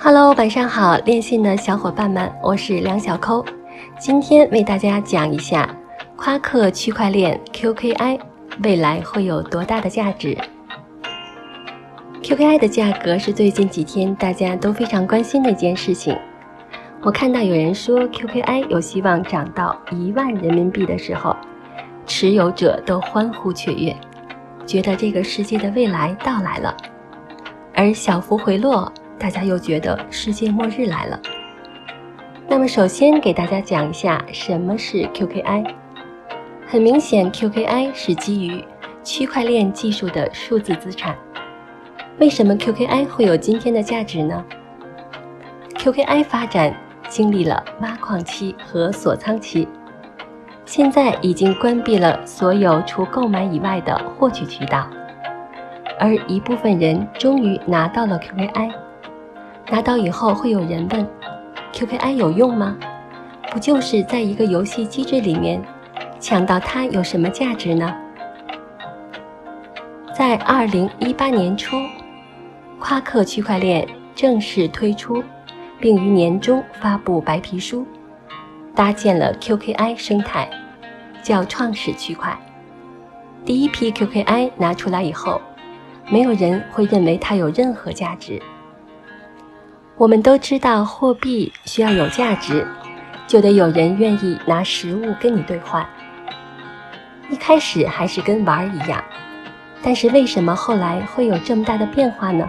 Hello，晚上好，练信的小伙伴们，我是梁小抠，今天为大家讲一下夸克区块链 QKI 未来会有多大的价值。QKI 的价格是最近几天大家都非常关心的一件事情。我看到有人说 QKI 有希望涨到一万人民币的时候，持有者都欢呼雀跃，觉得这个世界的未来到来了。而小幅回落。大家又觉得世界末日来了。那么，首先给大家讲一下什么是 QKI。很明显，QKI 是基于区块链技术的数字资产。为什么 QKI 会有今天的价值呢？QKI 发展经历了挖矿期和锁仓期，现在已经关闭了所有除购买以外的获取渠道，而一部分人终于拿到了 QKI。拿到以后，会有人问：“QKI 有用吗？不就是在一个游戏机制里面抢到它有什么价值呢？”在二零一八年初，夸克区块链正式推出，并于年中发布白皮书，搭建了 QKI 生态，叫创始区块。第一批 QKI 拿出来以后，没有人会认为它有任何价值。我们都知道，货币需要有价值，就得有人愿意拿实物跟你兑换。一开始还是跟玩儿一样，但是为什么后来会有这么大的变化呢？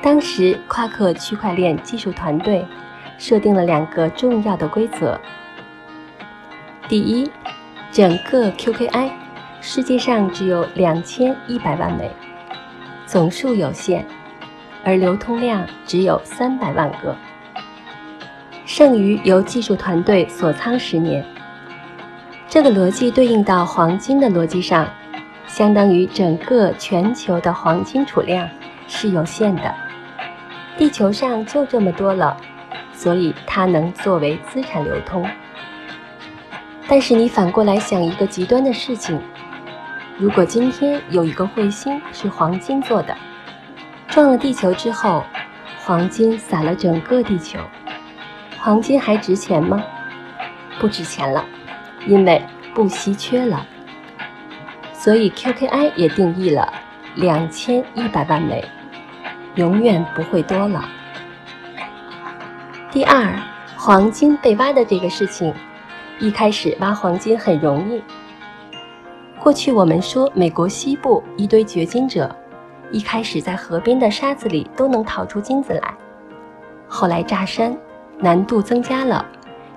当时夸克区块链技术团队设定了两个重要的规则：第一，整个 QKI 世界上只有两千一百万枚，总数有限。而流通量只有三百万个，剩余由技术团队锁仓十年。这个逻辑对应到黄金的逻辑上，相当于整个全球的黄金储量是有限的，地球上就这么多了，所以它能作为资产流通。但是你反过来想一个极端的事情：如果今天有一个彗星是黄金做的。撞了地球之后，黄金洒了整个地球，黄金还值钱吗？不值钱了，因为不稀缺了。所以 QKI 也定义了两千一百万枚，永远不会多了。第二，黄金被挖的这个事情，一开始挖黄金很容易。过去我们说美国西部一堆掘金者。一开始在河边的沙子里都能淘出金子来，后来炸山难度增加了，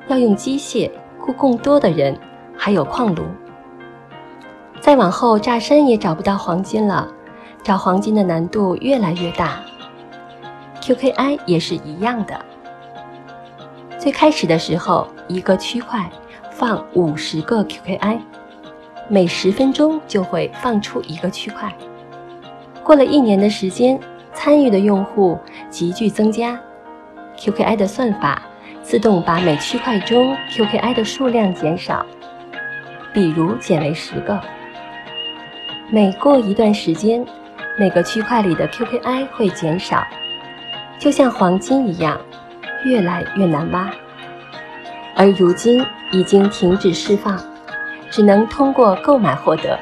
要用机械雇更多的人，还有矿炉。再往后炸山也找不到黄金了，找黄金的难度越来越大。QKI 也是一样的，最开始的时候一个区块放五十个 QKI，每十分钟就会放出一个区块。过了一年的时间，参与的用户急剧增加，QKI 的算法自动把每区块中 QKI 的数量减少，比如减为十个。每过一段时间，每个区块里的 QKI 会减少，就像黄金一样，越来越难挖。而如今已经停止释放，只能通过购买获得。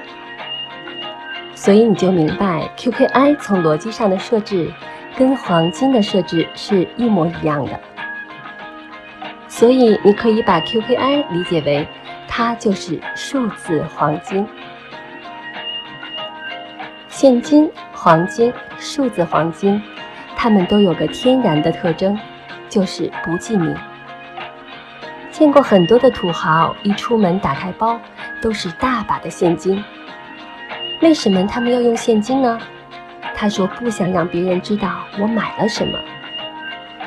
所以你就明白，QKI 从逻辑上的设置跟黄金的设置是一模一样的。所以你可以把 QKI 理解为，它就是数字黄金。现金、黄金、数字黄金，它们都有个天然的特征，就是不记名。见过很多的土豪，一出门打开包都是大把的现金。为什么他们要用现金呢？他说不想让别人知道我买了什么。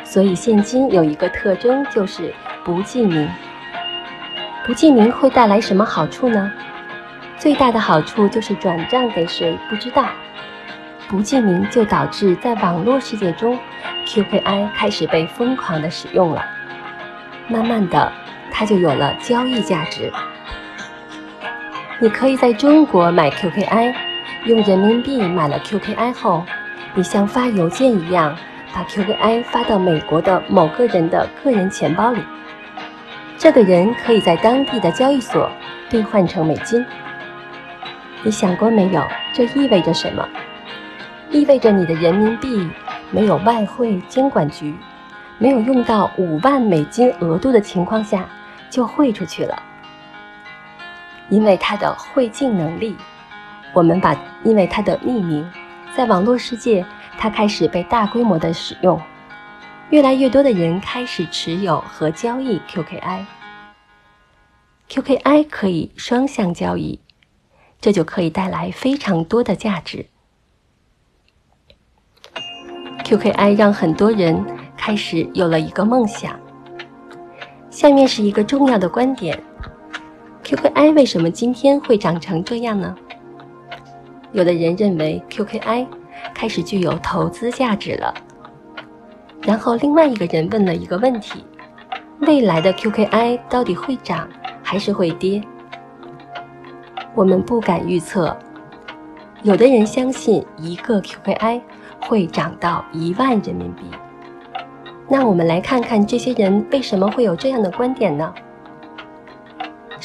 所以现金有一个特征就是不记名。不记名会带来什么好处呢？最大的好处就是转账给谁不知道。不记名就导致在网络世界中，Q Q I 开始被疯狂的使用了。慢慢的，它就有了交易价值。你可以在中国买 QKI，用人民币买了 QKI 后，你像发邮件一样把 QKI 发到美国的某个人的个人钱包里，这个人可以在当地的交易所兑换成美金。你想过没有？这意味着什么？意味着你的人民币没有外汇监管局，没有用到五万美金额度的情况下就汇出去了。因为它的汇进能力，我们把因为它的匿名，在网络世界，它开始被大规模的使用，越来越多的人开始持有和交易 QKI。QKI 可以双向交易，这就可以带来非常多的价值。QKI 让很多人开始有了一个梦想。下面是一个重要的观点：QKI 为什么今天会长成这样呢？有的人认为 QKI 开始具有投资价值了。然后另外一个人问了一个问题：未来的 QKI 到底会涨还是会跌？我们不敢预测。有的人相信一个 QKI。会涨到一万人民币。那我们来看看这些人为什么会有这样的观点呢？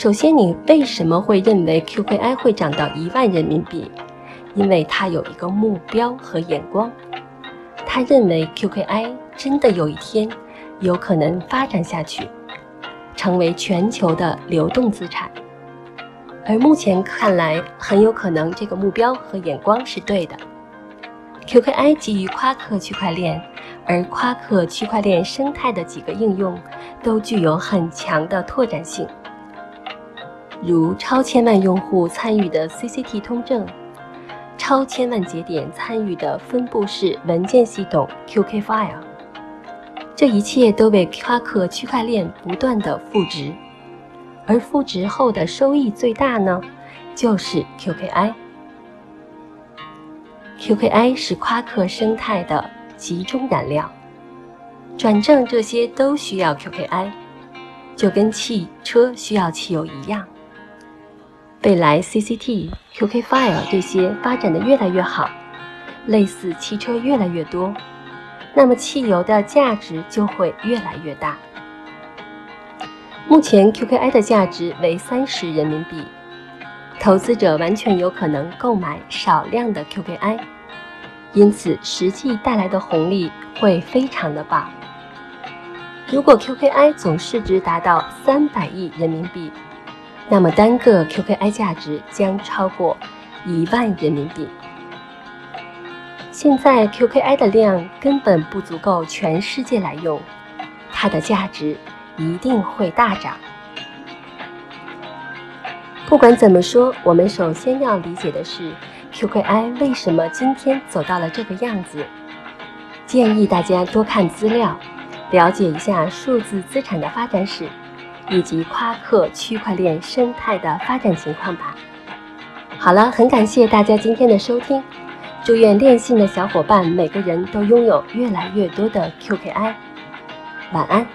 首先，你为什么会认为 QKI 会涨到一万人民币？因为他有一个目标和眼光，他认为 QKI 真的有一天有可能发展下去，成为全球的流动资产。而目前看来，很有可能这个目标和眼光是对的。QKI 基于夸克区块链，而夸克区块链生态的几个应用都具有很强的拓展性，如超千万用户参与的 CCT 通证，超千万节点参与的分布式文件系统 QKFile。这一切都为夸克区块链不断的赋值，而赋值后的收益最大呢，就是 QKI。QKI 是夸克生态的集中燃料，转正这些都需要 QKI，就跟汽车需要汽油一样。未来 CCT、QKFile 这些发展的越来越好，类似汽车越来越多，那么汽油的价值就会越来越大。目前 QKI 的价值为三十人民币。投资者完全有可能购买少量的 QKI，因此实际带来的红利会非常的棒。如果 QKI 总市值达到三百亿人民币，那么单个 QKI 价值将超过一万人民币。现在 QKI 的量根本不足够全世界来用，它的价值一定会大涨。不管怎么说，我们首先要理解的是，QKI 为什么今天走到了这个样子。建议大家多看资料，了解一下数字资产的发展史，以及夸克区块链生态的发展情况吧。好了，很感谢大家今天的收听，祝愿练信的小伙伴每个人都拥有越来越多的 QKI。晚安。